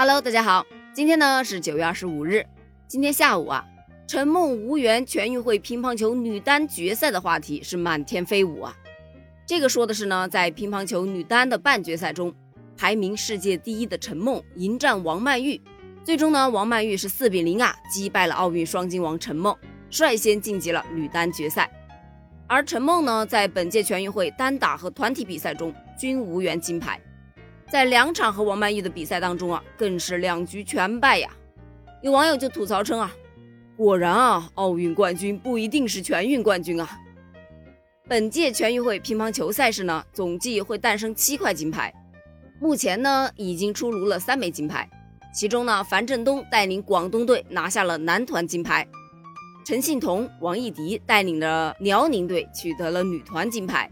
Hello，大家好，今天呢是九月二十五日。今天下午啊，陈梦无缘全运会乒乓球女单决赛的话题是满天飞舞啊。这个说的是呢，在乒乓球女单的半决赛中，排名世界第一的陈梦迎战王曼玉，最终呢，王曼玉是四比零啊击败了奥运双金王陈梦，率先晋级了女单决赛。而陈梦呢，在本届全运会单打和团体比赛中均无缘金牌。在两场和王曼玉的比赛当中啊，更是两局全败呀。有网友就吐槽称啊，果然啊，奥运冠军不一定是全运冠军啊。本届全运会乒乓球赛事呢，总计会诞生七块金牌，目前呢已经出炉了三枚金牌，其中呢，樊振东带领广东队拿下了男团金牌，陈幸同、王艺迪带领的辽宁队取得了女团金牌，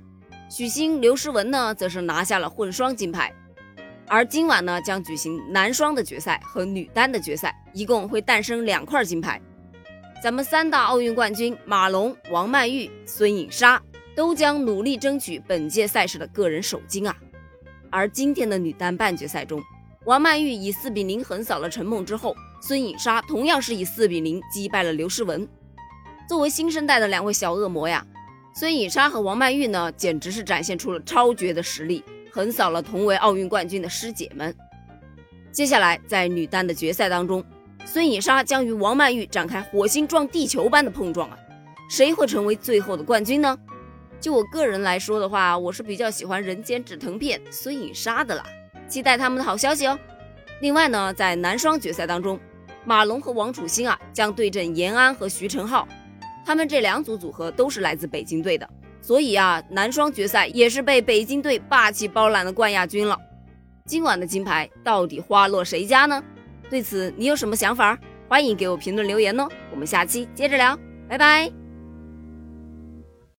许昕、刘诗雯呢则是拿下了混双金牌。而今晚呢，将举行男双的决赛和女单的决赛，一共会诞生两块金牌。咱们三大奥运冠军马龙、王曼玉、孙颖莎都将努力争取本届赛事的个人首金啊！而今天的女单半决赛中，王曼玉以四比零横扫了陈梦之后，孙颖莎同样是以四比零击败了刘诗雯。作为新生代的两位小恶魔呀，孙颖莎和王曼玉呢，简直是展现出了超绝的实力。横扫了同为奥运冠军的师姐们。接下来，在女单的决赛当中，孙颖莎将与王曼玉展开火星撞地球般的碰撞啊！谁会成为最后的冠军呢？就我个人来说的话，我是比较喜欢人间止疼片孙颖莎的啦，期待他们的好消息哦。另外呢，在男双决赛当中，马龙和王楚钦啊将对阵严安和徐晨浩，他们这两组组合都是来自北京队的。所以啊，男双决赛也是被北京队霸气包揽的冠亚军了。今晚的金牌到底花落谁家呢？对此你有什么想法？欢迎给我评论留言哦。我们下期接着聊，拜拜。